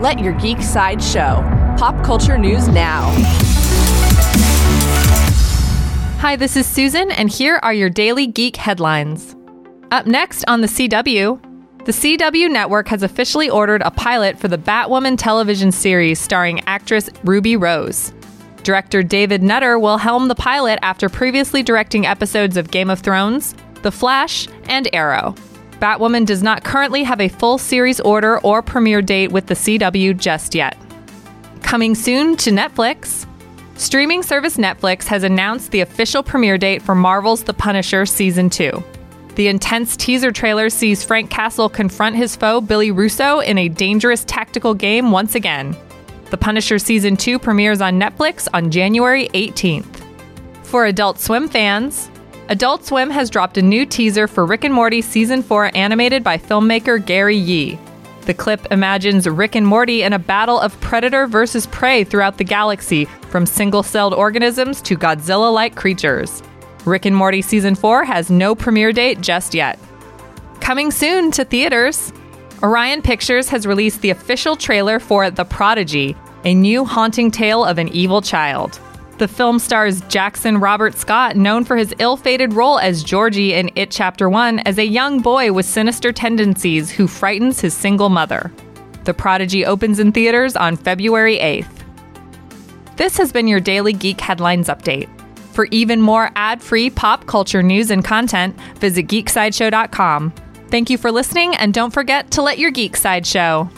Let your geek side show. Pop culture news now. Hi, this is Susan, and here are your daily geek headlines. Up next on the CW, the CW network has officially ordered a pilot for the Batwoman television series starring actress Ruby Rose. Director David Nutter will helm the pilot after previously directing episodes of Game of Thrones, The Flash, and Arrow. Batwoman does not currently have a full series order or premiere date with the CW just yet. Coming soon to Netflix, streaming service Netflix has announced the official premiere date for Marvel's The Punisher Season 2. The intense teaser trailer sees Frank Castle confront his foe Billy Russo in a dangerous tactical game once again. The Punisher Season 2 premieres on Netflix on January 18th. For Adult Swim fans, Adult Swim has dropped a new teaser for Rick and Morty Season 4 animated by filmmaker Gary Yee. The clip imagines Rick and Morty in a battle of predator versus prey throughout the galaxy, from single celled organisms to Godzilla like creatures. Rick and Morty Season 4 has no premiere date just yet. Coming soon to theaters, Orion Pictures has released the official trailer for The Prodigy, a new haunting tale of an evil child. The film stars Jackson Robert Scott, known for his ill fated role as Georgie in It Chapter 1, as a young boy with sinister tendencies who frightens his single mother. The Prodigy opens in theaters on February 8th. This has been your Daily Geek Headlines Update. For even more ad free pop culture news and content, visit geeksideshow.com. Thank you for listening, and don't forget to let your geek side show.